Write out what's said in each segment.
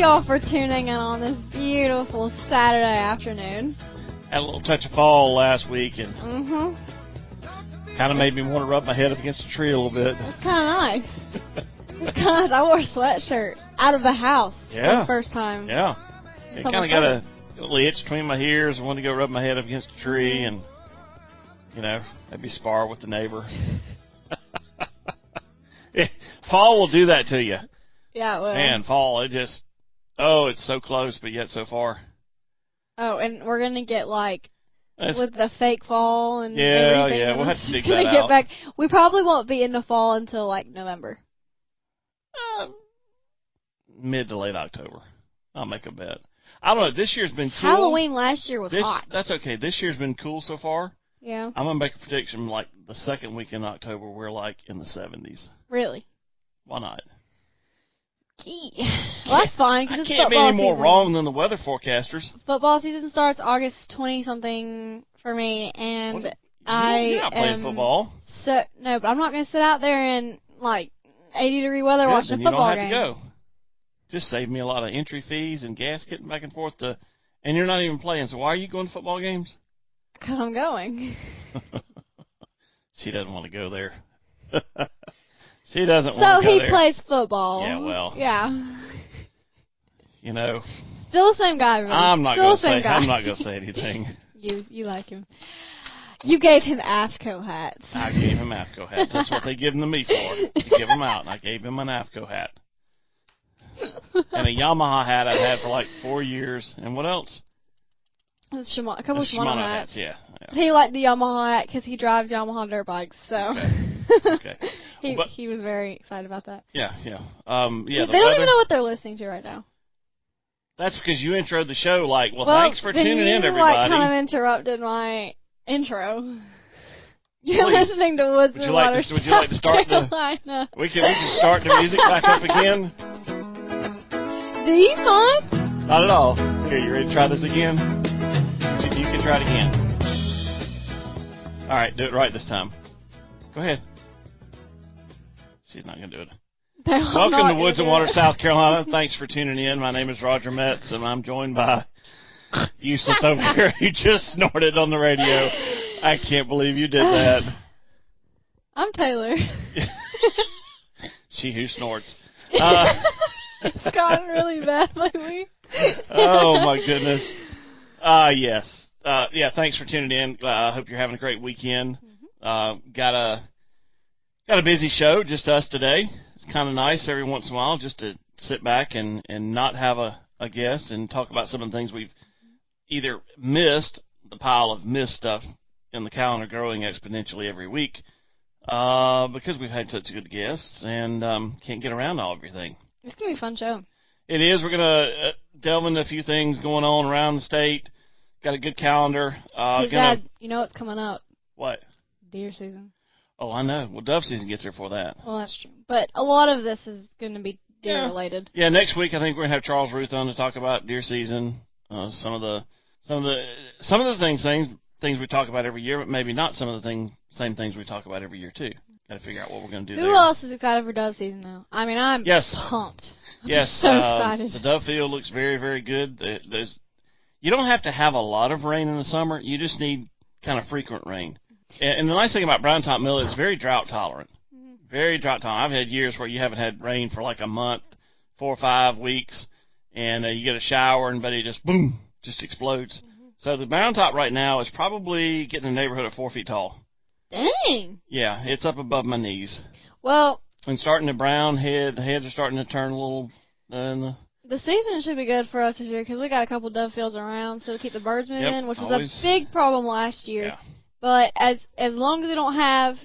y'all for tuning in on this beautiful Saturday afternoon. Had a little touch of fall last week and Mm-hmm. kind of made me want to rub my head up against a tree a little bit. It's kind of nice. Because. I wore a sweatshirt out of the house for the first time. Yeah. It kind of got a little itch between my ears. I wanted to go rub my head up against a tree and, you know, maybe spar with the neighbor. fall will do that to you. Yeah, it will. Man, fall, it just, oh, it's so close, but yet so far. Oh, and we're gonna get like That's, with the fake fall and Yeah, everything. yeah, we'll have to dig gonna that get out. back. We probably won't be in the fall until like November. uh, mid to late October. I'll make a bet. I don't know. This year's been cool. Halloween last year was This, hot. That's okay. This year's been cool so far. Yeah, I'm gonna make a prediction. Like the second week in October, we're like in the 70s. really. Why not? Well, that's fine I it's can't be any more season. wrong than the weather forecasters. Football season starts August twenty something for me, and What- I You're not playing am football. So no, but I'm not gonna sit out there in like 80 degree weather Good, watching football a you don't have game. to go. Just save me a lot of entry fees and gas getting back and forth to, and you're not even playing. So why are you going to football games? Cause I'm going. she doesn't want to go there. she doesn't So want to he there. plays football. Yeah, well. Yeah. you know, Still the same guy. Everybody. I'm not Still gonna say. Guy. I'm not gonna say anything. you you like him. You gave him AFTCO hats. I gave him AFTCO hats. That's what they give them to me for. To give them out. And I gave him an AFTCO hat and a Yamaha hat I've had for like four years. And what else? Shima- a couple Uh, Shimano, hats. Yeah. yeah. He liked the Yamaha hat because he drives Yamaha dirt bikes. So Okay. he But- he was very excited about that. Yeah. Yeah. Um. Yeah. they The don't weather. even know what they're listening to right now. That's because you introed the show like, well, thanks for tuning you, in, Like, kind of interrupted my intro. You're Please. listening to Woods Would and like Water, to- would you like to start the- Carolina. we can we can start the music back up again. Do you mind? Not at all. Okay, you ready to try this again? You can try it again. All right, do it right this time. Go ahead. She's not going to do it. No, Welcome to Woods and Water. South Carolina. Thanks for tuning in. My name is Roger Metz, and I'm joined by useless over here who just snorted on the radio. I can't believe you did that. I'm Taylor. She who snorts. Uh, it's gotten really bad lately. oh my goodness. Uh yes. Uh yeah, thanks for tuning in. Uh, I hope you're having a great weekend. Uh got a got a busy show just us today. It's kind of nice every once in a while just to sit back and and not have a a guest and talk about some of the things we've either missed, the pile of missed stuff in the calendar growing exponentially every week. Uh, because we've had such good guests and um, can't get around to all everything. It's gonna be a fun show. It is. We're gonna uh, delve into a few things going on around the state. Got a good calendar. Uh, hey, gonna Dad, you know what's coming up? what? Deer season. Oh, I know. Well, dove season gets here for that. Well, that's true. But a lot of this is going to be deer Yeah. related. Yeah, next week I think we're gonna have Charles Ruth on to talk about deer season. Uh, some of the some of the some of the things things things we talk about every year, but maybe not some of the thing same things we talk about every year too. Got to figure out what we're gonna do Who there. else is excited for dove season though? I mean, I'm Yes. pumped. I'm Yes, so uh, excited. The dove field looks very, very good. There- There's, you don't have to have a lot of rain in the summer. You just need kind of frequent rain. And, and the nice thing about brown top millet, it's very drought tolerant. Very drought tolerant. I've had years where you haven't had rain for like a month, four or five weeks, and uh, you get a shower and but it just boom, just explodes. So the brown top right now is probably getting in the neighborhood of four feet tall. Dang. Yeah, it's up above my knees. Well, And starting to brown head, the heads are starting to turn a little. Uh, The season should be good for us this year because we got a couple dove fields around, so to keep the birds moving, Yep, which was always. a big problem last year. Yeah. But as as long as we don't have,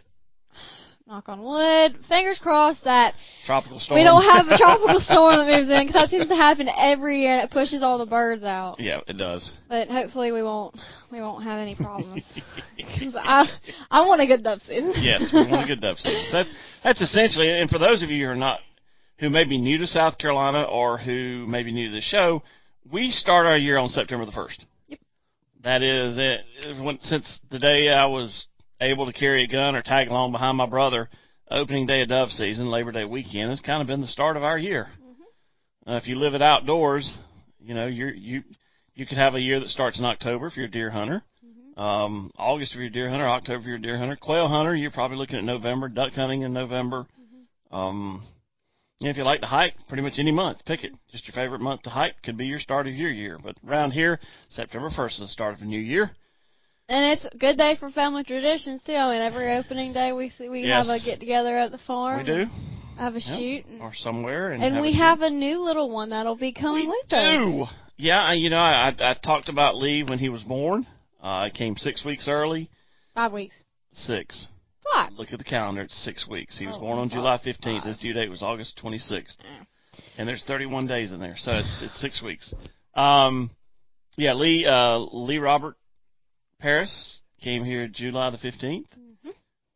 knock on wood, fingers crossed that Tropical storm. we don't have a tropical storm that moves in because that seems to happen every year and it pushes all the birds out. Yeah, it does. But hopefully we won't we won't have any problems. I I want a good dove season. yes, we want a good dove season. So that's, that's essentially, and for those of you who are not, who may be new to South Carolina or who may be new to the show, we start our year on September the 1st. That is it. when, since the day I was able to carry a gun or tag along behind my brother, opening day of dove season, Labor Day weekend, has kind of been the start of our year. Uh, if you live it outdoors, you know, you're, you, you could have a year that starts in October if you're a deer hunter. Um, August if you're a deer hunter, October if you're a deer hunter, quail hunter, you're probably looking at November, duck hunting in November. Um, and if you like to hike, pretty much any month, pick it. Just your favorite month to hike could be your start of your year. But around here, September 1st is the start of a new year. And it's a good day for family traditions too. I mean, every opening day we see, we Yes. have a get together at the farm. We do, Have a Yep. shoot. And, or somewhere, and, and have we a- have a new little one that'll be coming with us. do. Yeah, you know, I, I I talked about Lee when he was born. Uh, I came six weeks early. Five weeks. Six. Five. Look at the calendar. It's six weeks. He was Oh, born on five. July 15th. Five. His due date was August 26th. Yeah. And there's 31 days in there, so it's it's six weeks. Um, yeah, Lee uh, Lee Robert Paris came here July the 15th. Mm-hmm.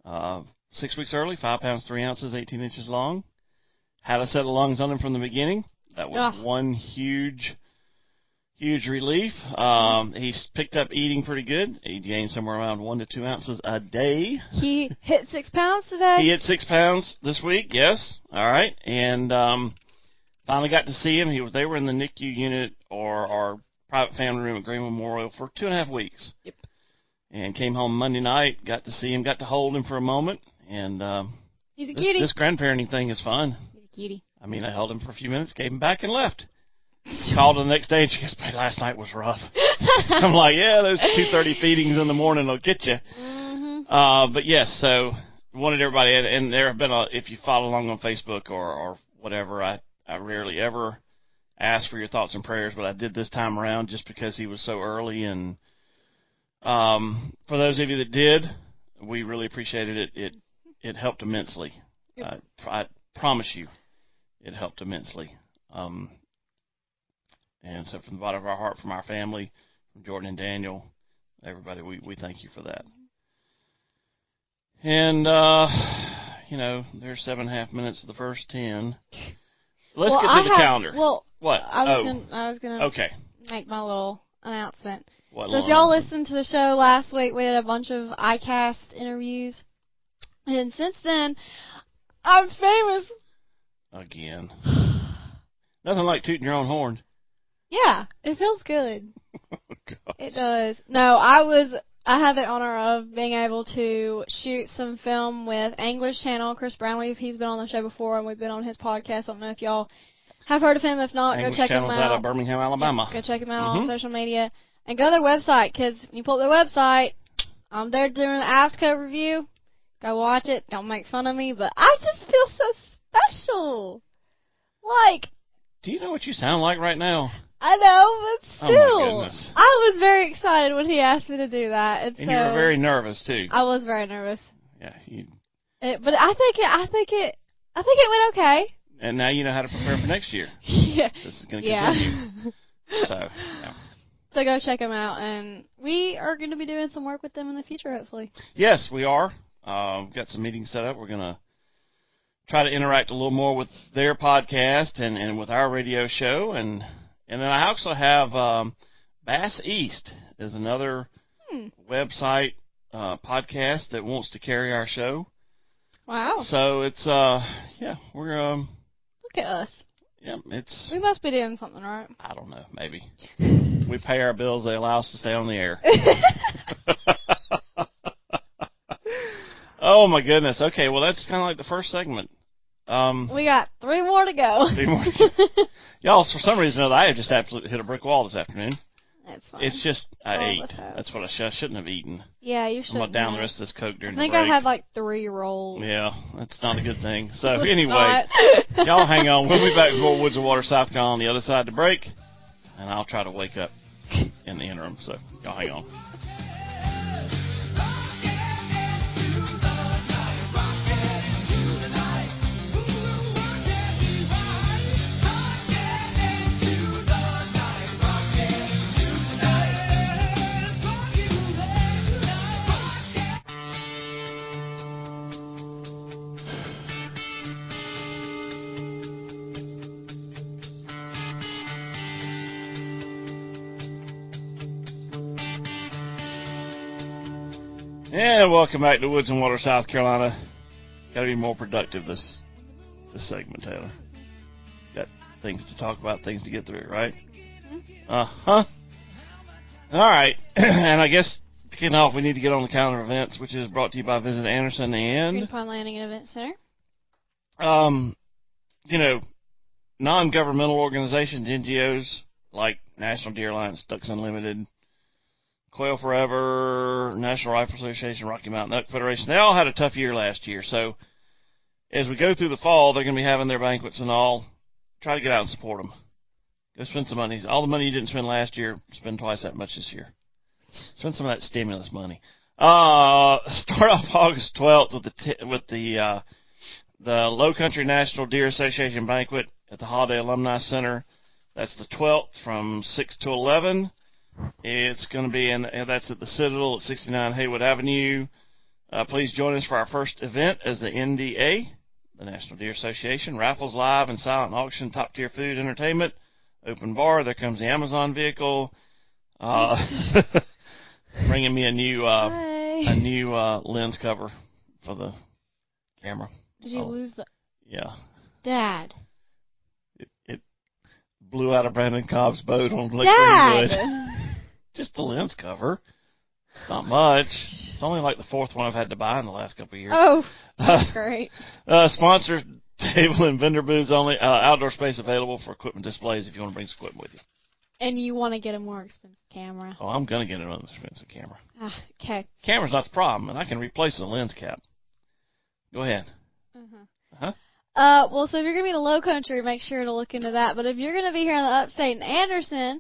Uh, six weeks early, five pounds three ounces, 18 inches long. Had a set of lungs on him from the beginning. That was Ugh. one huge, huge relief. Um, he's picked up eating pretty good. He gained somewhere around one to two ounces a day. He hit six pounds today. He hit six pounds this week. Yes. All right. And um, finally got to see him. He was. They were in the NICU unit or our private family room at Green Memorial for two and a half weeks. Yep. And came home Monday night. Got to see him. Got to hold him for a moment. And um, He's a this, cutie. this grandparenting thing is fun. He's a cutie. I mean, I held him for a few minutes, gave him back, and left. Called the next day, and she goes, "Man, last night was rough." I'm like, "Yeah, those two thirty feedings in the morning will get you." hmm Uh, but yes, so wanted everybody, and, and there have been a, if you follow along on Facebook or, or whatever, I, I rarely ever ask for your thoughts and prayers, but I did this time around just because he was so early. And, um, for those of you that did, we really appreciated it. It, it helped immensely. I, I promise you, it helped immensely. Um, and so from the bottom of our heart, from our family, from Jordan and Daniel, everybody, we, we thank you for that. And uh you know, there's seven and a half minutes of the first ten. Let's well, get I to the have- calendar. Well, what? I was oh, gonna I was gonna okay. make my little announcement. What So if y'all listened to the show last week, we did a bunch of iCast interviews, and since then, I'm famous. again? Nothing like tooting your own horn. Yeah, it feels good. Oh, It does. No, I was. I had the honor of being able to shoot some film with English Channel. Chris Brownlee, he's been on the show before, and we've been on his podcast. I don't know if y'all have heard of him. If not, English go check him out. out of Birmingham, Alabama. Go check him out Mhm. on social media and go to their website because you pull up their website. I'm there doing an AFTCO review. Go watch it. Don't make fun of me, but I just feel so special. Like Do you know what you sound like right now? I know, but Oh, still, goodness. I was very excited when he asked me to do that, and, And so you were very nervous too. I was very nervous. yeah. You, It, but I think it. I think it. I think it went okay. and now you know how to prepare for next year. yeah. This is going to Yeah. continue. So, yeah. so go check them out, and we are going to be doing some work with them in the future, hopefully. Yes, we are. Uh, we've got some meetings set up. We're going to try to interact a little more with their podcast and, and with our radio show. And, and then I also have um, Bass East is another Hmm. website uh, podcast that wants to carry our show. Wow. So it's, uh, yeah, we're, um, Look at us. yeah, it's, We must be doing something right. I don't know, maybe. We pay our bills, they allow us to stay on the air. oh my goodness. Okay, well that's kind of like the first segment. Um, we got three more to go. Three more. y'all, for some reason or other, I have just absolutely hit a brick wall this afternoon. it's fine. It's just I All ate. That's what I, sh- I shouldn't have eaten. yeah, you should. I'm gonna down the rest of this coke during. I think the I break. had like three rolls. yeah, that's not a good thing. So anyway, y'all hang on. We'll be back with more Woods of Water, South Carolina on the other side of the break, and I'll try to wake up in the interim. So y'all hang on. And welcome back to Woods and Water, South Carolina. Got to be more productive this this segment, Taylor. Got things to talk about, things to get through, right? Uh huh. All right, and I guess kicking off, we need to get on the calendar of events, which is brought to you by Visit Anderson Green and Pond Landing and Event Center. um, you know, non-governmental organizations, NGOs like National Deer Alliance, Ducks Unlimited, Quail Forever, National Rifle Association, Rocky Mountain Elk Federation. They all had a tough year last year. So as we go through the fall, they're going to be having their banquets and all. Try to get out and support them. Go spend some money. All the money you didn't spend last year, spend twice that much this year. Spend some of that stimulus money. Uh, start off August 12th with the t- with the uh, the Low Country National Deer Association banquet at the Holliday Alumni Center. That's the 12th from 6 to 11. It's going to be in, and that's at the Citadel at 69 Hagood Avenue. Uh, please join us for our first event as the NDA, the National Deer Association. Raffles live and silent auction, top tier food, entertainment, open bar. There comes the Amazon vehicle. Uh, bringing me a new, uh, a new, uh, lens cover for the camera. Did you Oh. lose the Yeah. dad? It, it blew out of Brandon Cobb's boat on Lake Dad. Greenwood. Just the lens cover. Not much. It's only like the fourth one I've had to buy in the last couple of years. oh, that's great. Uh, sponsor table and vendor booths only. Uh, outdoor space available for equipment displays if you want to bring some equipment with you. And you want to get a more expensive camera. Oh, I'm gonna get another expensive camera. Ah, okay. Camera's not the problem, and I can replace the lens cap. Go ahead. Uh huh. Uh, well, so if you're gonna be in the Low Country, make sure to look into that. But if you're gonna be here in the Upstate in Anderson,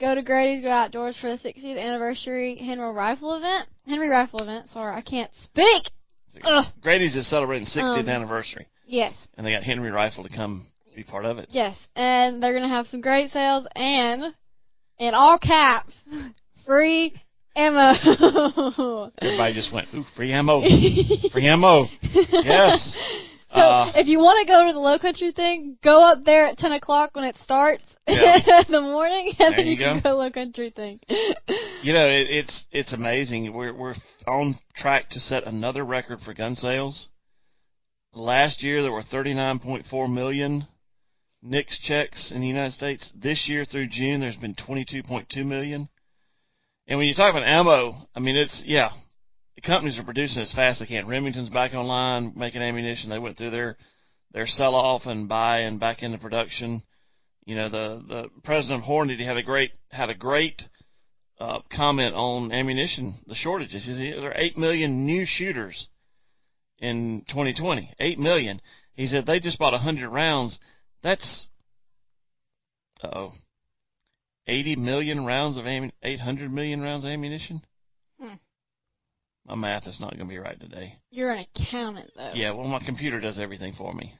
go to Grady's Go Outdoors for the 60th anniversary Henry Rifle event. Henry Rifle event. Sorry, I can't speak. Ugh. Grady's is celebrating 60th Um, anniversary, Yes, and they got Henry Rifle to come be part of it. yes, and they're gonna have some great sales and, in all caps, free ammo. Everybody just went, ooh, free ammo, free ammo. Yes. So Uh, if you want to go to the low country thing, go up there at ten o'clock when it starts Yeah. in the morning, and There then you, you can go. go low country thing. You know, it, it's it's amazing. We're we're on track to set another record for gun sales. Last year there were 39.4 million NICS checks in the United States. This year through June there's been 22.2 million. And when you talk about ammo, I mean it's yeah, the companies are producing as fast as they can. Remington's back online making ammunition. They went through their their sell off and buy and back into production. You know, the the president of Hornady had a great had a great uh, comment on ammunition, the shortages. He said there are 8 million new shooters in 2020. 8 million. He said they just bought 100 rounds. That's, uh oh, 80 million rounds of ammunition, 800 million rounds of ammunition? Hmm. My math is not going to be right today. You're an accountant, though. Yeah, well, my computer does everything for me.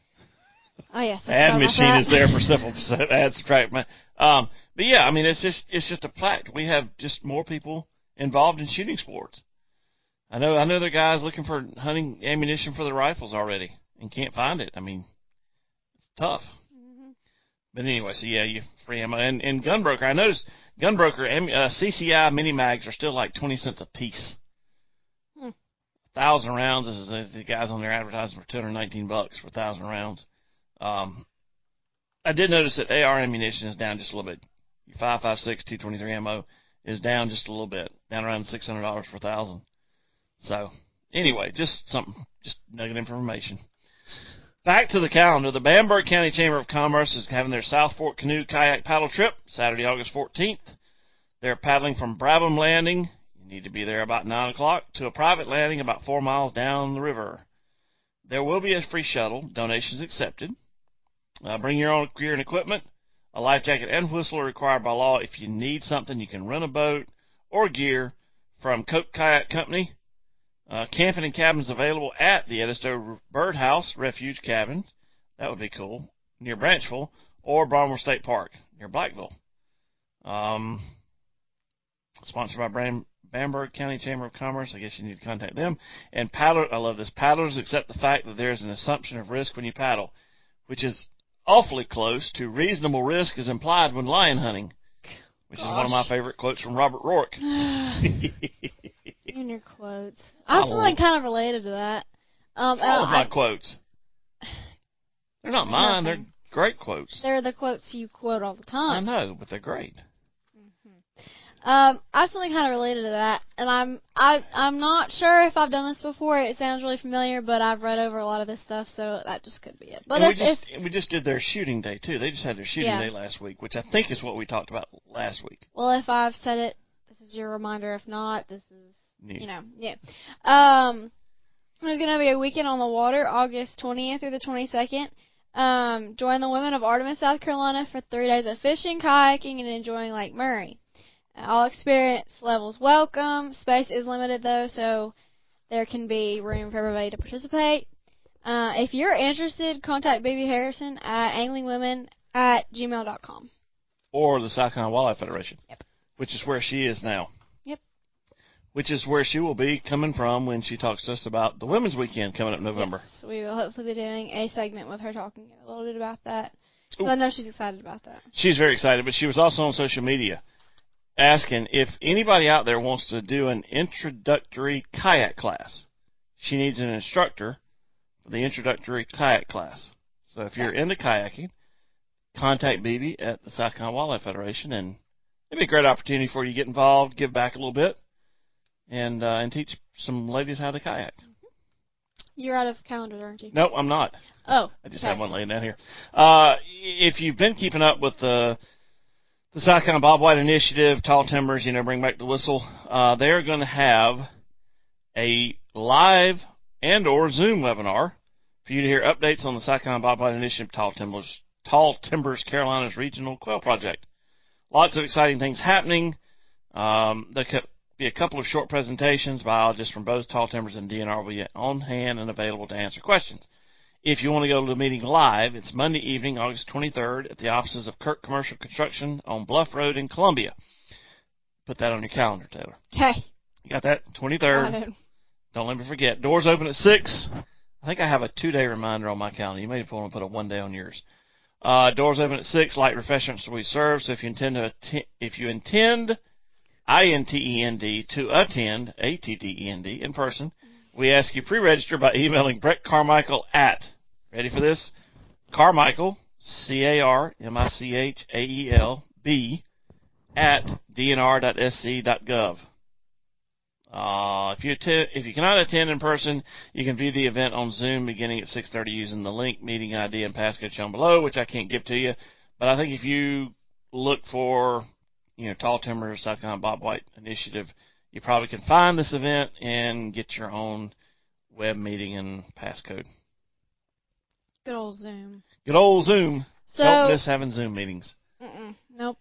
Oh yes. Add machine is there for simple add subtract. Um, but yeah, I mean it's just it's just a fact. We have just more people involved in shooting sports. I know I know there are guys looking for hunting ammunition for their rifles already and can't find it. I mean, it's tough. Mm-hmm. But anyway, so yeah, you free ammo and and Gunbroker. I noticed Gunbroker am- uh, CCI mini mags are still like twenty cents a piece. Hmm. Thousand rounds is, is the guys on there advertising for two hundred nineteen bucks for a thousand rounds. Um, I did notice that AR ammunition is down just a little bit. Your 5.56 223 ammo is down just a little bit, down around six hundred dollars per thousand. So anyway, just something, just nugget information. Back to the calendar. The Bamberg County Chamber of Commerce is having their South Fork Canoe Kayak Paddle Trip Saturday, August 14th. They're paddling from Brabham Landing. You need to be there about 9 o'clock to a private landing about four miles down the river. There will be a free shuttle, donations accepted. Uh, bring your own gear and equipment. A life jacket and whistle are required by law. If you need something, you can rent a boat or gear from Coke Kayak Company. Uh, camping and cabins available at the Edisto Birdhouse Refuge Cabin. That would be cool. Near Branchville or Barnwell State Park near Blackville. Um, sponsored by Bram, Bamberg County Chamber of Commerce. I guess you need to contact them. And paddler, I love this. Paddlers accept the fact that there is an assumption of risk when you paddle, which is awfully close to reasonable risk is implied when lion hunting, which is one of my favorite quotes from Robert Ruark. In your quotes. I have something kind of related to that. Um, All of my I- quotes. They're not mine. They're great quotes. they're the quotes you quote all the time. I know, but they're great. Um, I have something kind of related to that, and I'm I I'm not sure if I've done this before. It sounds really familiar, but I've read over a lot of this stuff, so that just could be it. But if, we if just we just did their shooting day too. They just had their shooting Yeah. day last week, which I think is what we talked about last week. well, if I've said it, this is your reminder. If not, this is you know yeah. Um, there's gonna be a weekend on the water, August 20th through the 22nd. Um, join the women of Artemis, South Carolina for three days of fishing, kayaking, and enjoying Lake Murray. All experience levels welcome. Space is limited though, so there can be room for everybody to participate. Uh, if you're interested, contact Baby Harrison at anglingwomen at gmail.com. or the South Carolina Wildlife Federation, Yep. which is where she is now. Yep. Which is where she will be coming from when she talks to us about the Women's Weekend coming up in November. Yes, we will hopefully be doing a segment with her talking a little bit about that. I know she's excited about that. She's very excited, but she was also on social media asking if anybody out there wants to do an introductory kayak class. She needs an instructor for the introductory kayak class. So if you're into kayaking, contact BB at the South Carolina Wildlife Federation, and it'd be a great opportunity for you to get involved, give back a little bit, and uh, and teach some ladies how to kayak. You're out of calendars, aren't you? No, I'm not. Oh, I just okay. have one laying down here. Uh, if you've been keeping up with the the South Carolina Bobwhite Initiative, Tall Timbers, you know, bring back the whistle, uh, they're going to have a live and or Zoom webinar for you to hear updates on the South Carolina Bobwhite Initiative, Tall Timbers, Tall Timbers Carolinas Regional Quail Project. Lots of exciting things happening. Um, there could be a couple of short presentations. Biologists from both Tall Timbers and DNR will be on hand and available to answer questions. If you want to go to the meeting live, it's Monday evening, August 23rd, at the offices of Kirk Commercial Construction on Bluff Road in Columbia. Put that on your calendar, Taylor. Okay. You got that? 23rd. it. Don't let me forget. Doors open at 6. I think I have a two day reminder on my calendar. You may want to put a one day on yours. Uh, doors open at 6. Light refreshments will be served. So if you intend to attend, if you intend, I-N-T-E-N-D, to attend, A-T-T-E-N-D, in person, we ask you pre-register by emailing Brett Carmichael at, ready for this? Carmichael, C-A-R-M-I-C-H-A-E-L, B, at dnr.sc.gov. Uh, if you attend, if you cannot attend in person, you can view the event on Zoom beginning at 6:30 using the link, meeting ID, and passcode shown below, which I can't give to you. But I think if you look for, you know, Tall Timber South Carolina Bobwhite Initiative, you probably can find this event and get your own web meeting and passcode. Good old Zoom. Good old Zoom. So, Don't miss having Zoom meetings. nope.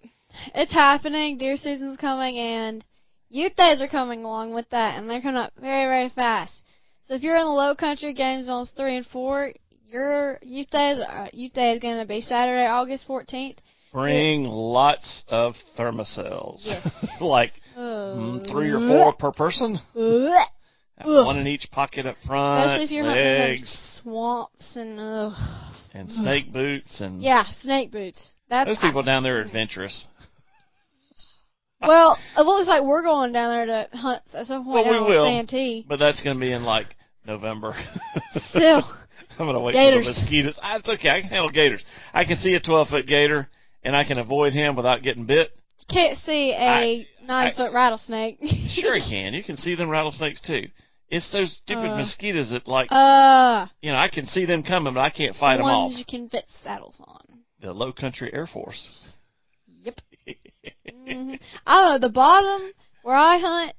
It's happening. Deer season's coming, and youth days are coming along with that, and they're coming up very, very fast. So if you're in the low country game zones three and four, your youth days, uh, youth day is going to be Saturday, August 14th. Bring lots of Thermacells. Yes. like mm, three or four per person. Ugh. One in each pocket up front. Especially if you're hunting legs swamps and ugh. and snake boots and yeah, snake boots. That's those people down there are adventurous. Well, it looks like we're going down there to hunt at some point Well, we will. Santee. But that's going to be in like November. Still, I'm going to wait Gators. for the mosquitoes. Ah, It's okay. I can handle gators. I can see a 12 foot gator and I can avoid him without getting bit. You can't see a I- nine I- foot rattlesnake. Sure, you can. You can see them rattlesnakes too. It's those stupid Uh. mosquitoes that like uh, you know I can see them coming, but I can't fight them off. ones you can fit saddles on. The Low Country Air Force. Yep. hmm I don't know. The bottom where I hunt,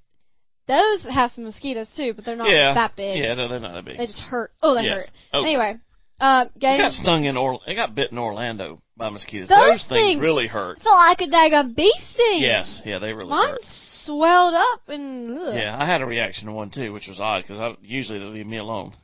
those have some mosquitoes too, but they're not yeah. that big. Yeah, no, they're not that big. They just hurt. Oh, they Yes. hurt. Oh. Anyway, uh, game. got stung in or they got bit in Orlando by mosquitoes. Those things things- really hurt. felt like a daggone bee sting. Yes, yeah, they really Mine hurt. swelled up and. Ugh. Yeah, I had a reaction to one too, which was odd because usually they leave me alone.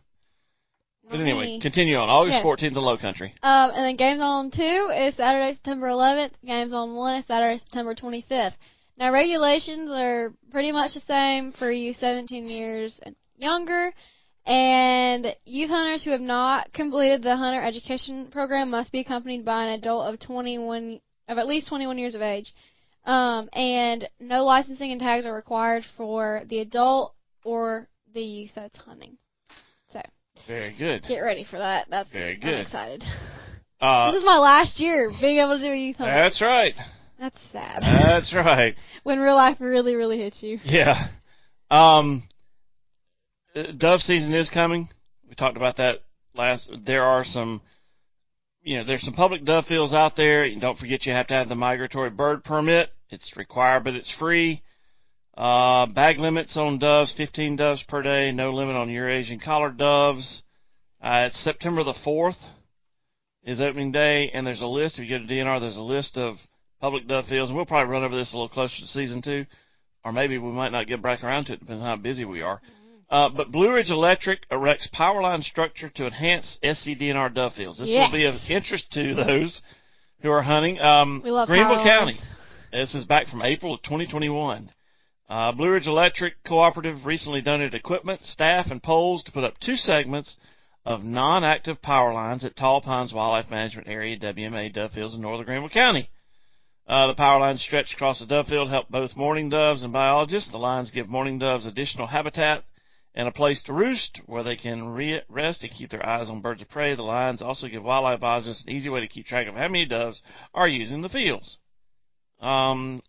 But anyway, continue on. August Yes. 14th in Low Country. Um, and then game zone two is Saturday, September 11th. Game zone one is Saturday, September 25th. Now regulations are pretty much the same for you 17 years and younger. And youth hunters who have not completed the hunter education program must be accompanied by an adult of 21 of at least 21 years of age. Um, and no licensing and tags are required for the adult or the youth that's hunting. So Very good. get ready for that. That's Very good. I'm excited. Uh, This is my last year being able to do a youth hunt. that's right. That's sad. That's right. when real life really, really hits you. Yeah. Um, dove season is coming. We talked about that last. There are some, you know, there's some public dove fields out there. And don't forget you have to have the migratory bird permit. It's required, but it's free. Uh, bag limits on doves, 15 doves per day. No limit on Eurasian collared doves. Uh, it's September the 4th is opening day, and there's a list. If you go to DNR, there's a list of public dove fields. And we'll probably run over this a little closer to season two or maybe we might not get back around to it, depending on how busy we are. Uh, but Blue Ridge Electric erects power line structure to enhance SCDNR dove fields. This Yes. will be of interest to those who are hunting. Um, We love Greenville County. This is back from April of 2021. Uh, Blue Ridge Electric Cooperative recently donated equipment, staff, and poles to put up two segments of non-active power lines at Tall Pines Wildlife Management Area, WMA, dove fields in northern Greenville County. Uh, the power lines stretch across the dove field help both mourning doves and biologists. The lines give mourning doves additional habitat and a place to roost where they can re- rest and keep their eyes on birds of prey. The lines also give wildlife biologists an easy way to keep track of how many doves are using the fields. Um,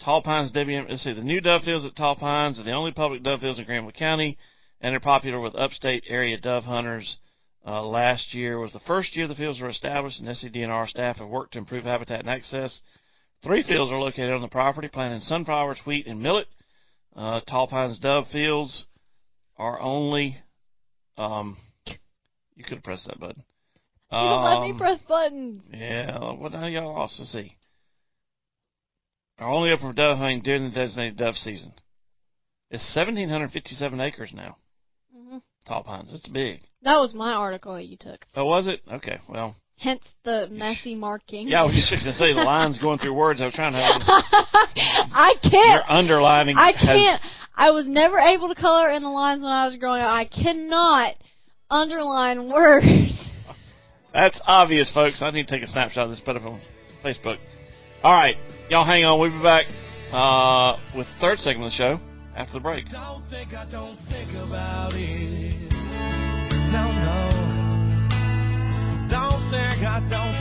Tall Pines WM, let's see, the new dove fields at Tall Pines are the only public dove fields in Greenville County, and they're popular with upstate area dove hunters. Uh, last year was the first year the fields were established, and SCDNR staff have worked to improve habitat and access. Three fields are located on the property, planting sunflowers, wheat, and millet. Uh, Tall Pines Dove Fields are only. Um, you could have pressed that button. You don't let me Um, press buttons. Yeah, what the hell y'all also see? Are only open for dove hunting during the designated dove season. It's 1,757 acres now. hmm Tall Pines. It's big. That was my article that you took. Oh, was it? Okay, well. Hence the messy marking. Yeah, I was just going to say the lines going through words. I was trying to have I can't. underlining. I can't. I was never able to color in the lines when I was growing up. I cannot underline words. That's obvious, folks. I need to take a snapshot of this, put it on Facebook. All right, y'all hang on. We'll be back uh, with the third segment of the show after the break. Don't think I don't think about it. No, no. Don't think I don't.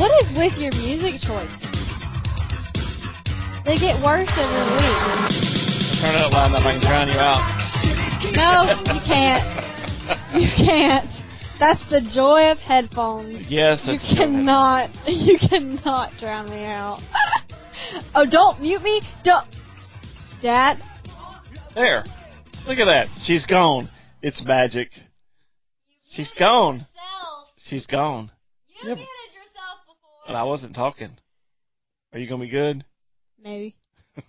What is with your music choices? They get worse every week. Turn it up loud enough I can drown you out. No, you can't. You can't. That's the joy of headphones. Yes, You that's the joy of cannot. You cannot drown me out. oh, don't mute me. Don't. Dad. There. Look at that. She's gone. It's magic. She's gone. She's gone. You Yeah, but- yourself before. But I wasn't talking. Are you gonna be good? Maybe.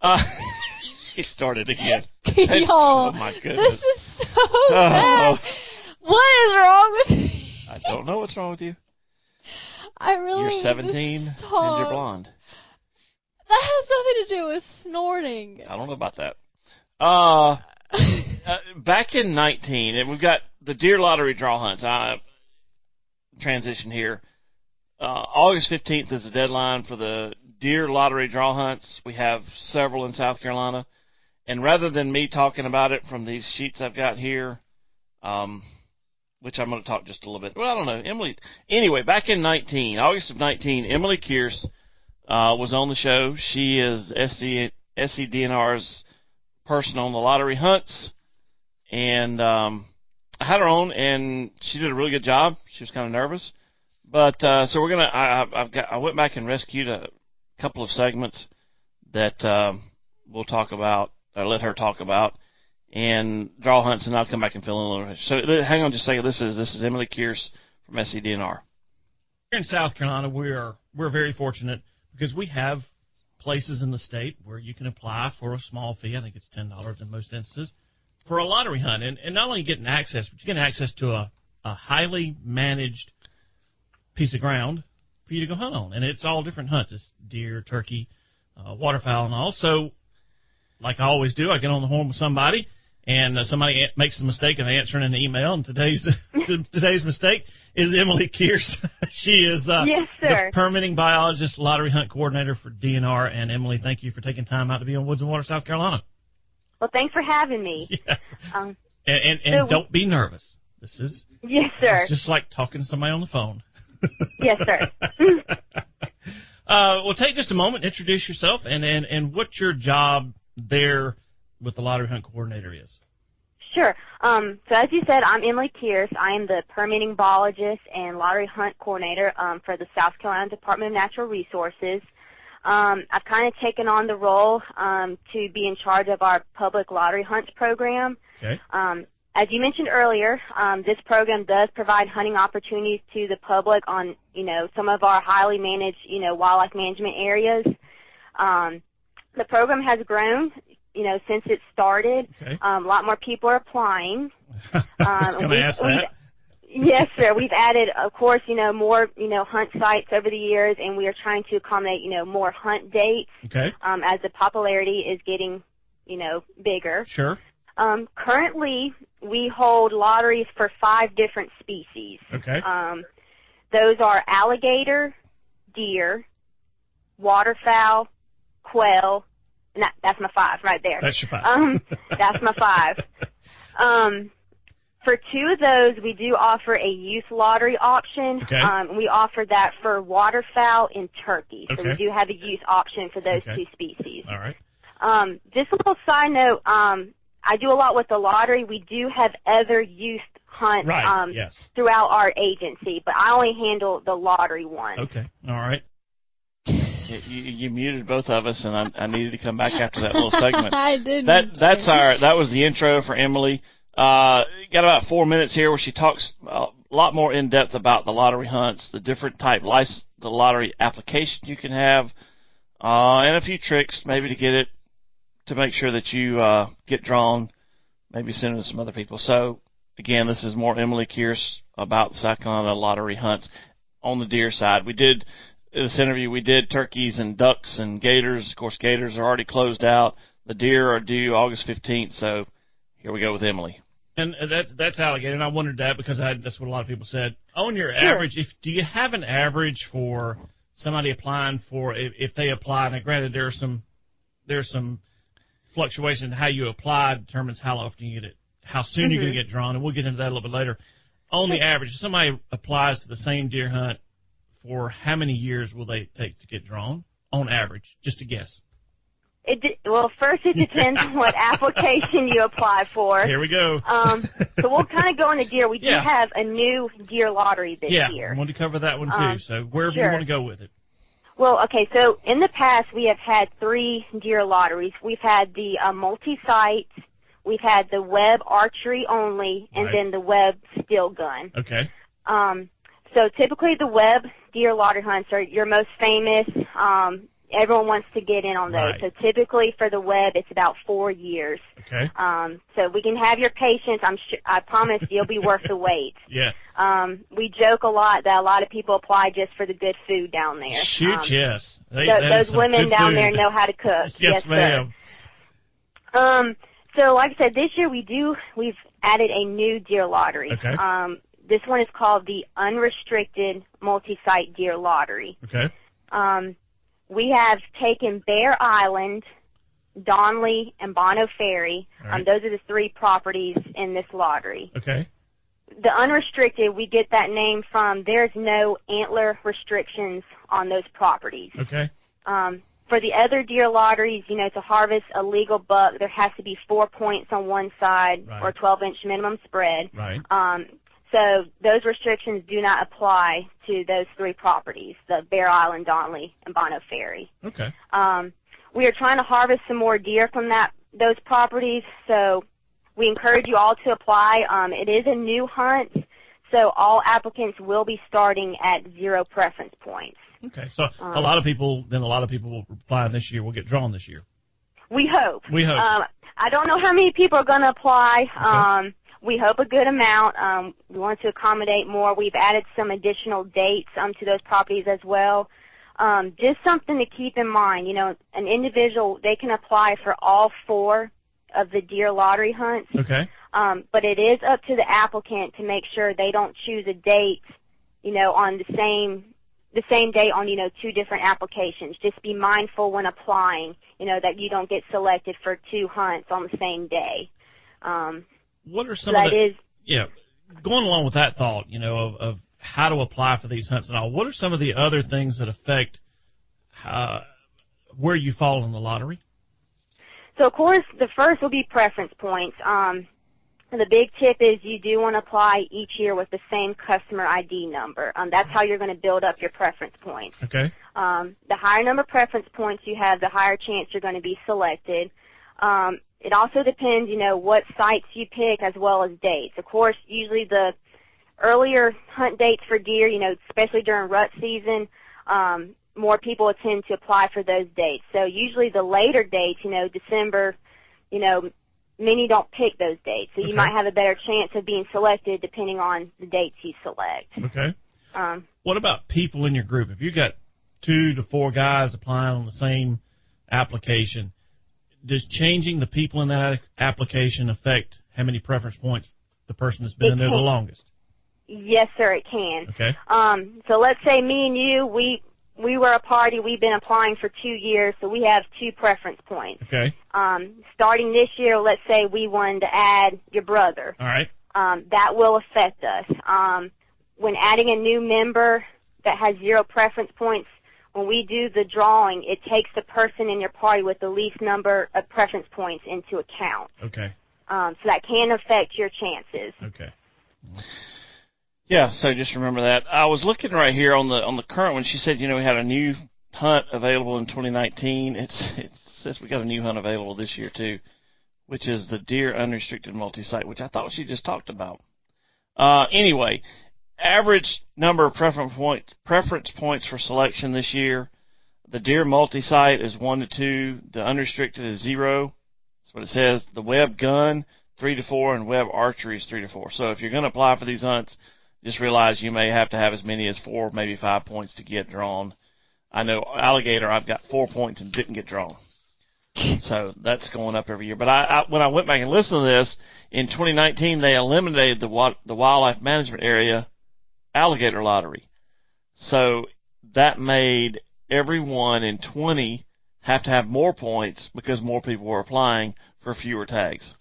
uh, she started again. Y'all, oh my goodness. this is so bad. What is wrong with me? I don't know what's wrong with you. I really You're 17 and you're blonde. That has nothing to do with snorting. I don't know about that. Uh, uh, back in 19, and we've got the deer lottery draw hunts. I transition here. Uh, August 15th is the deadline for the deer lottery draw hunts. We have several in South Carolina. And rather than me talking about it from these sheets I've got here, um, which I'm going to talk just a little bit. Well, I don't know. Emily. Anyway, back in 19, August of 19, Emily Kearse uh, was on the show. She is SC, SCDNR's person on the lottery hunts, and um, Had her on, and she did a really good job. She was kind of nervous, but uh, so we're gonna. I, I've got. I went back and rescued a couple of segments that um, we'll talk about. Or let her talk about and draw hunts, and I'll come back and fill in a little. So hang on just a second. This is this is Emily Kearse from SCDNR. Here in South Carolina, we are we're very fortunate because we have places in the state where you can apply for a small fee. I think it's ten dollars in most instances for a lottery hunt, and, and not only getting access, but you get access to a, a highly managed piece of ground for you to go hunt on, and it's all different hunts. It's deer, turkey, uh, waterfowl, and all. So, like I always do, I get on the horn with somebody and uh, somebody a- makes a mistake and answering an email. And today's today's mistake is Emily Kearse. she is uh, Yes, the permitting biologist, lottery hunt coordinator for DNR. And Emily, thank you for taking time out to be on Woods and Water, South Carolina. Well, thanks for having me. Yeah. Um, And and, and So don't be nervous. This is yes, sir. it's just like talking to somebody on the phone. Yes, sir. uh, well, take just a moment, introduce yourself, and, and, and what your job there with the lottery hunt coordinator is. Sure. Um, so as you said, I'm Emily Kearse. I am the permitting biologist and lottery hunt coordinator um, for the South Carolina Department of Natural Resources. Um, I've kind of taken on the role um, to be in charge of our public lottery hunts program. Okay. Um, as you mentioned earlier, um, this program does provide hunting opportunities to the public on, you know, some of our highly managed, you know, wildlife management areas. Um, the program has grown, you know, since it started. Okay. Um, a lot more people are applying. I was Um, going to ask that. Yes, sir. We've added, of course, you know, more, you know, hunt sites over the years, and we are trying to accommodate, you know, more hunt dates Okay. um, as the popularity is getting, you know, bigger. Sure. Um, currently, we hold lotteries for five different species. Okay. Um, those are alligator, deer, waterfowl, quail, and that, that's my five right there. That's your five. Um, that's my five. Um, for two of those, we do offer a youth lottery option. Okay. Um, we offer that for waterfowl and turkey. So we do have a youth option for those Okay. two species. All right. Um, just a little side note, um, I do a lot with the lottery. We do have other youth hunts Right. um, yes. throughout our agency, but I only handle the lottery one. Okay. All right. You, you, you muted both of us, and I, I needed to come back after that little segment. I did. That that's our that was the intro for Emily. Uh, got about four minutes here where she talks a lot more in depth about the lottery hunts, the different type license, the lottery application you can have, uh, and a few tricks maybe to get it to make sure that you uh, get drawn, maybe sooner than some other people. So again, this is more Emily Kearse about the South Carolina lottery hunts on the deer side. We did this interview. We did turkeys and ducks and gators. Of course, gators are already closed out. The deer are due August 15th. So here we go with Emily. And that's that's alligator. And I wondered that because I, that's what a lot of people said. On your Sure. average, if do you have an average for somebody applying for if, if they apply? Now, granted, there's some there's some fluctuation in how you apply determines how often you get it, how soon you're going to get drawn, and we'll get into that a little bit later. On the average, if somebody applies to the same deer hunt for how many years will they take to get drawn? On average, just a guess. It de- well, first it depends on what application you apply for. Here we go. Um, so we'll kind of go into deer. We do Yeah. have a new deer lottery this yeah, year. I wanted to cover that one too. Um, so wherever you want to go with it. Well, okay, so in the past we have had three deer lotteries. We've had the uh, multi-site, we've had the Webb archery only, and Right. then the Webb steel gun. Okay. Um, so typically the Webb deer lottery hunts are your most famous. Um, everyone wants to get in on those. Right. So typically for the Webb, it's about four years. Okay. Um, so we can have your patience. I'm I promise you'll be worth the wait. Yeah. Um, we joke a lot that a lot of people apply just for the good food down there. Shoot, Um, yes. They, is those women down food. there know how to cook. Yes, sir. ma'am. Um, so like I said, this year we do we've added a new deer lottery. Okay. Um, this one is called the unrestricted multi-site deer lottery. Okay. Um, we have taken Bear Island, Donnelley, and Bonneau Ferry. All right. Um, those are the three properties in this lottery. Okay. the unrestricted, we get that name from there's no antler restrictions on those properties. Okay. Um, for the other deer lotteries, you know, to harvest a legal buck, there has to be four points on one side Right. or 12 inch minimum spread. Right. Um, so those restrictions do not apply to those three properties, the Bear Island, Donnelley, and Bonneau Ferry. Okay. Um, we are trying to harvest some more deer from that those properties, so we encourage you all to apply. Um, it is a new hunt, so all applicants will be starting at zero preference points. Okay. So a Um, lot of people, then a lot of people will apply this year. Will get drawn this year. We hope. We hope. Um, I don't know how many people are going to apply. Um, we hope a good amount. Um, we want to accommodate more. We've added some additional dates um, to those properties as well. Um, just something to keep in mind. You know, an individual they can apply for all four of the deer lottery hunts. Okay. Um, but it is up to the applicant to make sure they don't choose a date, you know, on the same the same day on you know two different applications. Just be mindful when applying, you know, that you don't get selected for two hunts on the same day. Um, What are so some of the is yeah, going along with that thought, you know, of, of how to apply for these hunts and all, what are some of the other things that affect uh, where you fall in the lottery? So of course, the first will be preference points. Um, the big tip is you do want to apply each year with the same customer ID number. Um, that's how you're going to build up your preference points. Okay. Um, the higher number of preference points you have, the higher chance you're going to be selected. Um, it also depends, you know, what sites you pick as well as dates. Of course, usually the earlier hunt dates for deer, you know, especially during rut season, um, more people tend to apply for those dates. So usually the later dates, you know, December, you know, many don't pick those dates. So Okay. you might have a better chance of being selected depending on the dates you select. Okay. Um, What about people in your group? If you got two to four guys applying on the same application, does changing the people in that application affect how many preference points the person that's been It in there the longest? yes, sir, it can. Okay. Um, so let's say me and you, we we were a party. We've been applying for two years, so we have two preference points. Okay. Um, starting this year, let's say we wanted to add your brother. All right. Um, that will affect us. Um, when adding a new member that has zero preference points, when we do the drawing, it takes the person in your party with the least number of preference points into account. Okay. Um, so that can affect your chances. Okay. Yeah, so just remember that. I was looking right here on the on the current one. She said, you know, we had a new hunt available in 2019. It's it says we got a new hunt available this year too, which is the deer unrestricted multi-site, which I thought she just talked about. Uh, anyway, average number of preference points preference points for selection this year. The deer multi-site is one to two. The unrestricted is zero. That's what it says. The Webb gun three to four, and Webb archery is three to four. So if you're going to apply for these hunts, just realize you may have to have as many as four, maybe five points to get drawn. I know alligator, I've got four points and didn't get drawn. So that's going up every year. But I, I when I went back and listened to this in 2019, they eliminated the the wildlife management area alligator lottery. So that made everyone in 20 have to have more points because more people were applying for fewer tags,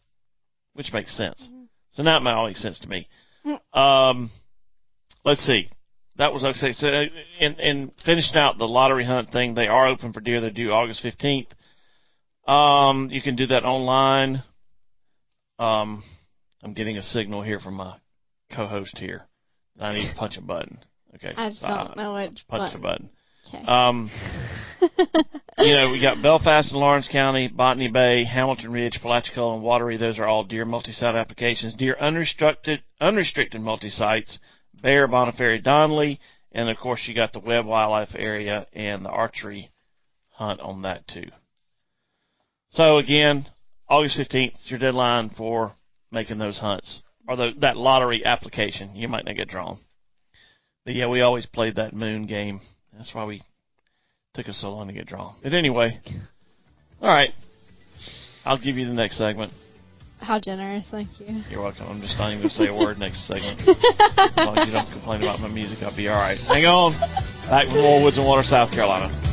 which makes sense. So now it might all make sense to me. Um, let's see. That was okay. So, in, in finishing out the lottery hunt thing, they are open for deer. They're due August 15th. Um, you can do that online. Um, I'm getting a signal here from my co-host here. I need to punch a button. Okay. I just don't know which punch a button. button. Okay. Um, you know, we got Belfast and Laurens County, Botany Bay, Hamilton Ridge, Palachucola, and Watery. Those are all deer multi-site applications. Deer unrestricted, unrestricted multi-sites, Bear, Boniferry, Donnelley, and of course you got the Webb Wildlife Area and the archery hunt on that too. So again, August 15th is your deadline for making those hunts or the, that lottery application. You might not get drawn. But yeah, we always played that moon game. That's why we took us so long to get drawn. But anyway, all right. I'll give you the next segment. How generous, thank you. You're welcome. I'm just not even going to say a word next segment. As long as you don't complain about my music, I'll be all right. Hang on. Back with more Woods and Water, South Carolina.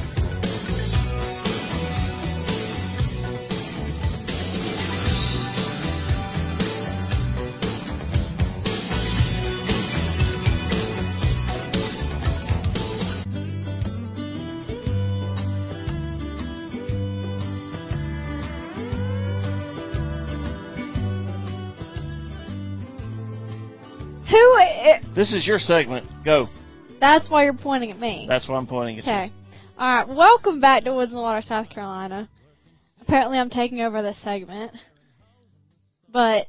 This is your segment. Go. that's why you're pointing at me. That's why I'm pointing at you. Okay. Alright, welcome back to Woods and Water, South Carolina. Apparently I'm taking over this segment. But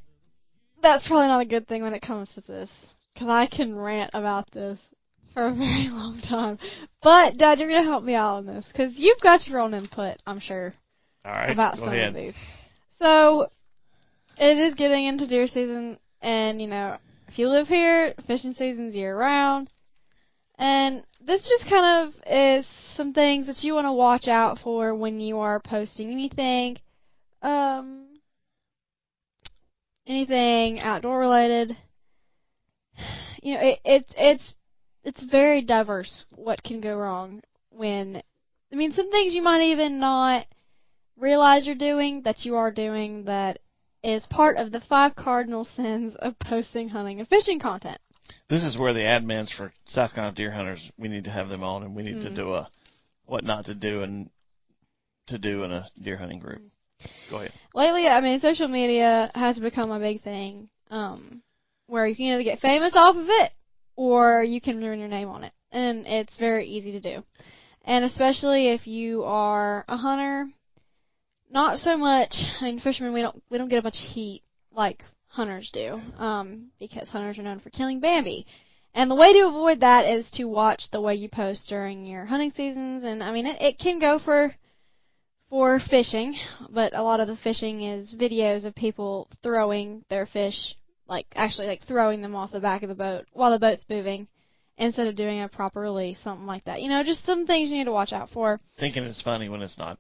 that's probably not a good thing when it comes to this. Because I can rant about this for a very long time. But, Dad, you're going to help me out on this. Because you've got your own input, I'm sure, All right. about some ahead. of these. So, it is getting into deer season. And, you know, if you live here, fishing season's year round. And this just kind of is some things that you want to watch out for when you are posting anything, um, anything outdoor related. You know, it, it's it's it's very diverse what can go wrong when. I mean, some things you might even not realize you're doing that you are doing that is part of the five cardinal sins of posting hunting and fishing content. This is where the admins for South Carolina deer hunters, we need to have them on, and we need to Mm. do a what not to do and to do in a deer hunting group. Go ahead. lately, I mean, social media has become a big thing, um, where you can either get famous off of it or you can ruin your name on it, and it's very easy to do. And especially if you are a hunter, not so much. I mean, fishermen we don't we don't get a bunch of heat like hunters do, um, because hunters are known for killing Bambi. And the way to avoid that is to watch the way you post during your hunting seasons. And I mean, it, it can go for for fishing, but a lot of the fishing is videos of people throwing their fish, like actually like throwing them off the back of the boat while the boat's moving, instead of doing a proper release, something like that. You know, just some things you need to watch out for. Thinking it's funny when it's not.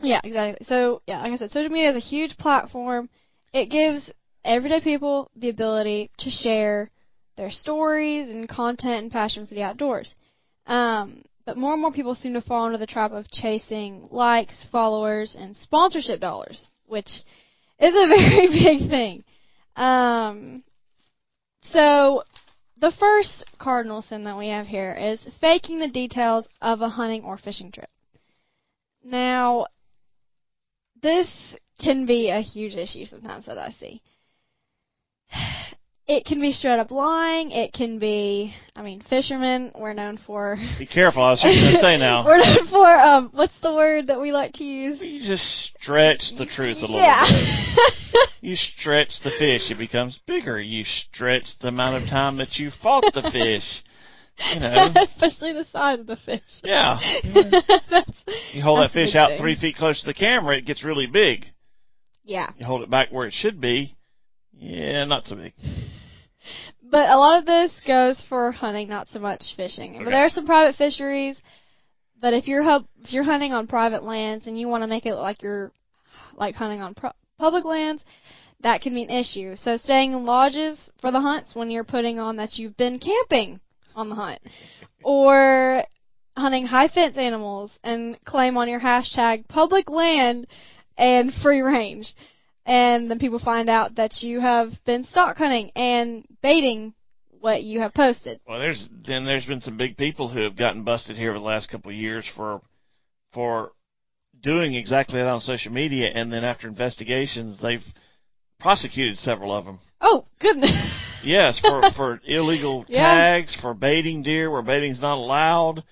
Yeah, exactly. So yeah, like I said, social media is a huge platform. It gives everyday people the ability to share their stories and content and passion for the outdoors. Um, but more and more people seem to fall into the trap of chasing likes, followers, and sponsorship dollars, which is a very big thing. Um, so the first cardinal sin that we have here is faking the details of a hunting or fishing trip. Now, this can be a huge issue sometimes that I see. It can be straight up lying. It can be, I mean, fishermen, we're known for. Be careful. I was just going to say now. we're known for, um, what's the word that we like to use? You just stretch the truth a little yeah. bit. You stretch the fish, it becomes bigger. You stretch the amount of time that you fought the fish. You know. Especially the size of the fish. Yeah. That's- You hold that fish out thing. three feet close to the camera, it gets really big. Yeah. You hold it back where it should be, yeah, not so big. But a lot of this goes for hunting, not so much fishing. But there are some private fisheries. But if you're if you're hunting on private lands and you want to make it look like you're like hunting on pro- public lands, that can be an issue. So staying in lodges for the hunts when you're putting on that you've been camping on the hunt, or hunting high fence animals and claim on your hashtag public land and free range and then people find out that you have been stock hunting and baiting what you have posted. Well, there's then there's been some big people who have gotten busted here over the last couple of years for for doing exactly that on social media, and then after investigations, they've prosecuted several of them. Oh goodness! Yes, for for illegal Yeah. tags, for baiting deer where baiting's not allowed,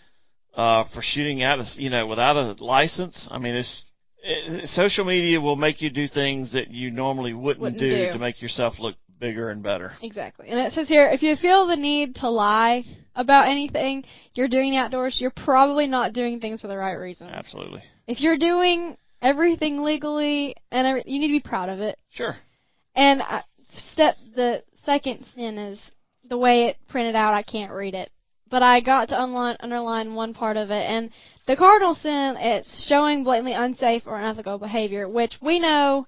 uh, for shooting out of you know without a license. I mean, it's it, social media will make you do things that you normally wouldn't, Wouldn't do, do. to make yourself look bigger and better. exactly, and it says here if you feel the need to lie about anything you're doing outdoors, you're probably not doing things for the right reason. Absolutely, If you're doing everything legally and every, you need to be proud of it. sure. And I, step the second sin is the way it printed out. I can't read it, but I got to underline, underline one part of it, and the cardinal sin it's showing blatantly unsafe or unethical behavior, which we know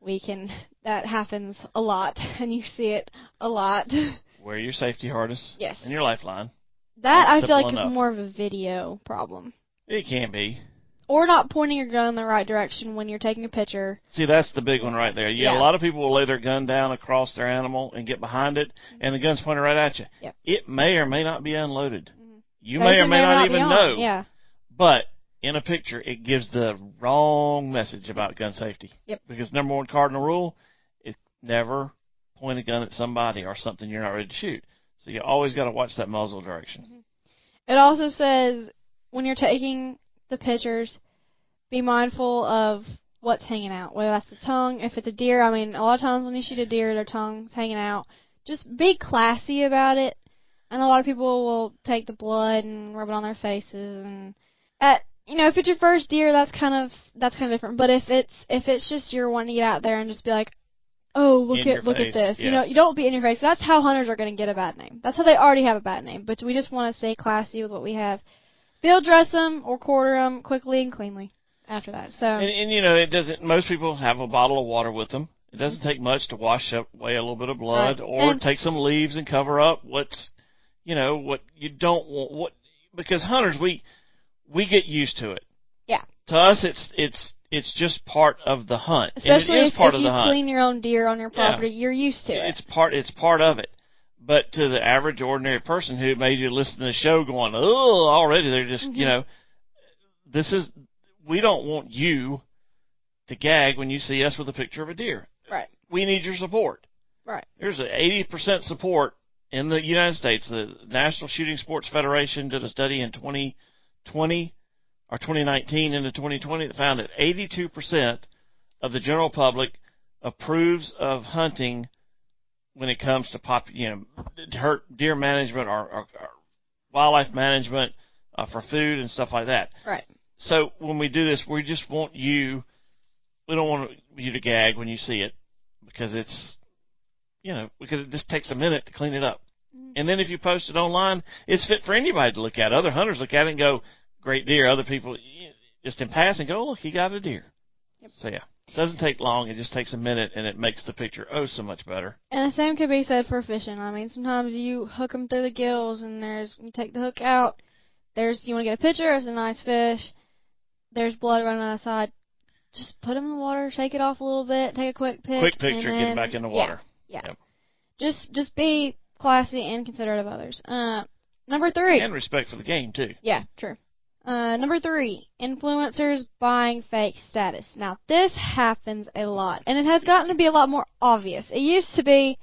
we can that happens a lot, and you see it a lot. Wear your safety harness. Yes. And your lifeline. That I feel like enough. is more of a video problem, It can be. Or not pointing your gun in the right direction when you're taking a picture. See, that's the big one right there. Yeah, Yeah. a lot of people will lay their gun down across their animal and get behind it, mm-hmm. and the gun's pointed right at you. Yep. It may or may not be unloaded. Mm-hmm. You Those may or who may not be even know. Yeah. But in a picture, it gives the wrong message about gun safety. Yep. Because number one cardinal rule is never point a gun at somebody or something you're not ready to shoot. So you always got to watch that muzzle direction. Mm-hmm. It also says when you're taking the pictures, be mindful of what's hanging out, whether that's the tongue, if it's a deer. I mean, a lot of times when you shoot a deer, their tongue's hanging out. Just be classy about it. And a lot of people will take the blood and rub it on their faces and at you know, if it's your first deer, that's kind of that's kind of different. But if it's if it's just you're wanting to get out there and just be like, oh look In at look face, at this, you know, you don't be in your face. That's how hunters are going to get a bad name. That's how they already have a bad name. But we just want to stay classy with what we have. Field dress them or quarter them quickly and cleanly after that. So And, and you know, it doesn't. Most people have a bottle of water with them. It doesn't take much to wash away a little bit of blood, Right. or And- take some leaves and cover up what's, you know, what you don't want. What because hunters we we get used to it. Yeah. To us, it's it's it's just part of the hunt. Especially it is if, part if of you the hunt. clean your own deer on your Yeah. property, you're used to it. it's part it's part of it. But to the average ordinary person who made you listen to the show going, oh, already they're just you Mhm. know, this is we don't want you to gag when you see us with a picture of a deer. Right. We need your support. Right. There's a 80% support in the United States. The National Shooting Sports Federation did a study in 2020 or 2019 into 2020 that found that 82% of the general public approves of hunting when it comes to pop, you know, hurt deer management or, or, or wildlife management uh, for food and stuff like that. Right. So when we do this, we just want you. We don't want you to gag when you see it because it's, you know, because it just takes a minute to clean it up. And then if you post it online, it's fit for anybody to look at. Other hunters look at it and go, "Great deer." Other people just in passing go, "Look, he got a deer." So yeah, it doesn't take long. It just takes a minute, and it makes the picture oh so much better. And the same could be said for fishing. I mean, sometimes you hook them through the gills, and there's you take the hook out. There's you want to get a picture. It's a nice fish. There's blood running on the side. Just put them in the water, shake it off a little bit, take a quick pic. Quick picture, and get then, back in the yeah, water. Yeah. Yep. Just just be classy and considerate of others. Uh, number three. And respect for the game too. Yeah, true. Uh, number three, influencers buying fake status. Now, this happens a lot, and it has gotten to be a lot more obvious. It used to be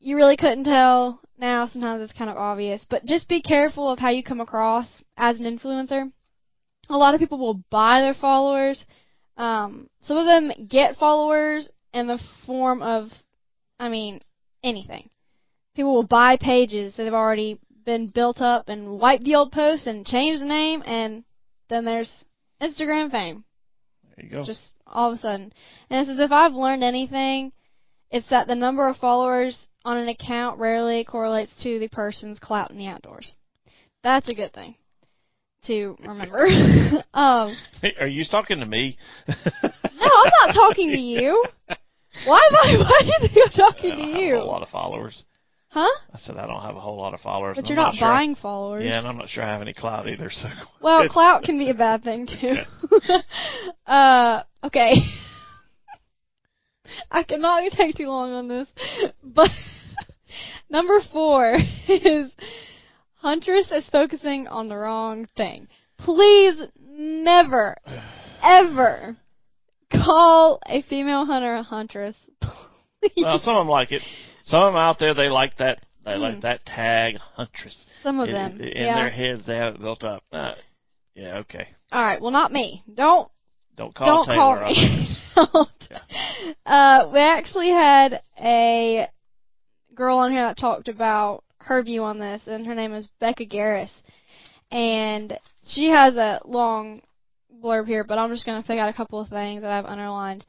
you really couldn't tell. Now, sometimes it's kind of obvious, but just be careful of how you come across as an influencer. A lot of people will buy their followers. Um, some of them get followers in the form of, I mean, anything. People will buy pages that have already been built up and wipe the old post and change the name, and then there's Instagram fame. There you go. Just all of a sudden. And it's as if I've learned anything, it's that the number of followers on an account rarely correlates to the person's clout in the outdoors. That's a good thing to remember. um, Are you talking to me? no, I'm not talking to you. Why am I? Why do you think I'm talking to don't have you? a lot of followers. Huh? I said I don't have a whole lot of followers. But you're I'm not sure- buying followers. Yeah, and I'm not sure I have any clout either. So Well, clout can be a bad thing too. uh, okay. I cannot take too long on this, but number four is Huntress is focusing on the wrong thing. Please never, ever call a female hunter a huntress. Please. Well, some of them like it. Some of them out there they like that. They Mm. like that tag huntress. Some of in, them, in yeah. their heads, they have it built up. Uh, yeah, okay. All right, well, not me. Don't Don't call Don't Taylor call me. Don't. Uh, we actually had a girl on here that talked about her view on this, and her name is Becca Garris, and she has a long blurb here, but I'm just going to pick out a couple of things that I've underlined.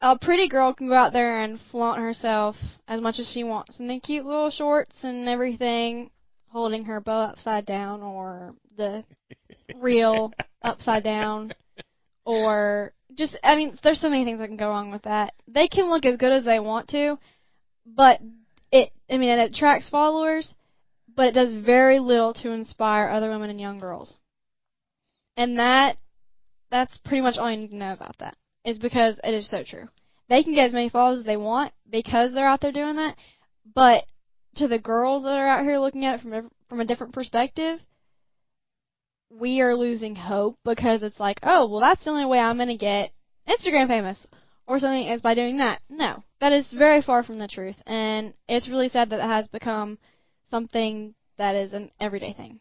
A pretty girl can go out there and flaunt herself as much as she wants in the cute little shorts and everything, holding her bow upside down or the reel upside down or just I mean, there's so many things that can go wrong with that. They can look as good as they want to, but it I mean it attracts followers, but it does very little to inspire other women and young girls. And that that's pretty much all you need to know about that. Is because it is so true. They can get as many followers as they want because they're out there doing that, but to the girls that are out here looking at it from a, from a different perspective, we are losing hope because it's like, oh, well, that's the only way I'm going to get Instagram famous or something is by doing that. No, that is very far from the truth, and it's really sad that it has become something that is an everyday thing.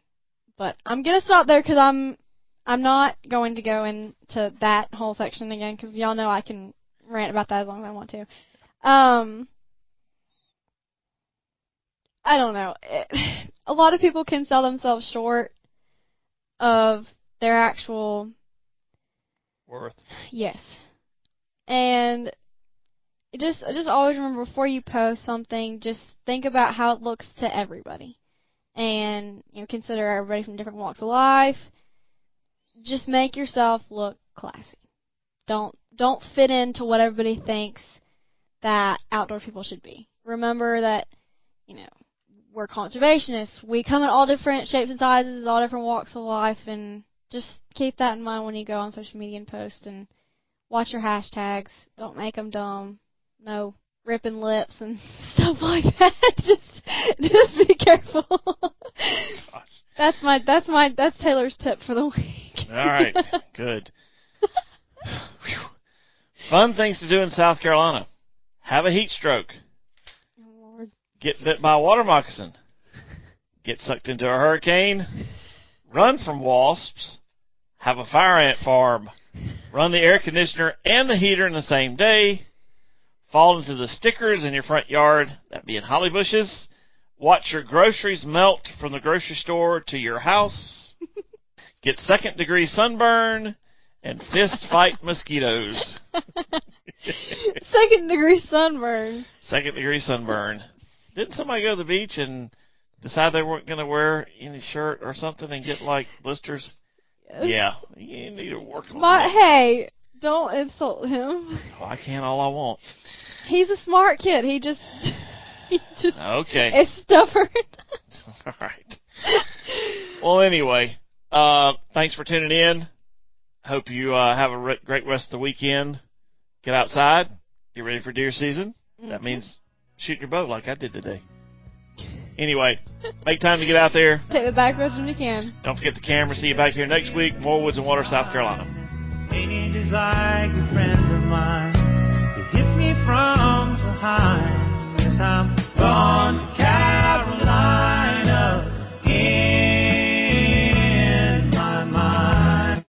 But I'm gonna stop there because I'm I'm not going to go into that whole section again because y'all know I can rant about that as long as I want to. Um, I don't know. It, a lot of people can sell themselves short of their actual Worth. Yes. And just just always remember before you post something, just think about how it looks to everybody. And you know, consider everybody from different walks of life. Just make yourself look classy. Don't don't fit into what everybody thinks that outdoor people should be. Remember that, you know, we're conservationists. We come in all different shapes and sizes, all different walks of life, and just keep that in mind when you go on social media and post and watch your hashtags. Don't make them dumb. No ripping lips and stuff like that. just just be careful. that's my that's my that's Taylor's tip for the week. All right, good. Fun things to do in South Carolina. Have a heat stroke. Lord. Get bit by a water moccasin. Get sucked into a hurricane. Run from wasps. Have a fire ant farm. Run the air conditioner and the heater in the same day. Fall into the stickers in your front yard, that being holly bushes. Watch your groceries melt from the grocery store to your house. Get second degree sunburn and fist fight mosquitoes. Second degree sunburn. Second degree sunburn. Didn't somebody go to the beach and decide they weren't going to wear any shirt or something and get like blisters? Yeah, you need to work on My that. hey, don't insult him. Oh, I can all I want. He's a smart kid. He just just Okay. is stubborn. all right. Well, anyway, uh, thanks for tuning in. Hope you uh, have a re- great rest of the weekend. Get outside. Get ready for deer season. That means shoot your bow like I did today. Anyway, make time to get out there. Take the back roads when you can. Don't forget the camera. See you back here next week. More Woods and Water, South Carolina. Ain't it just like a friend of mine? You hit me from time. Gone Carolina.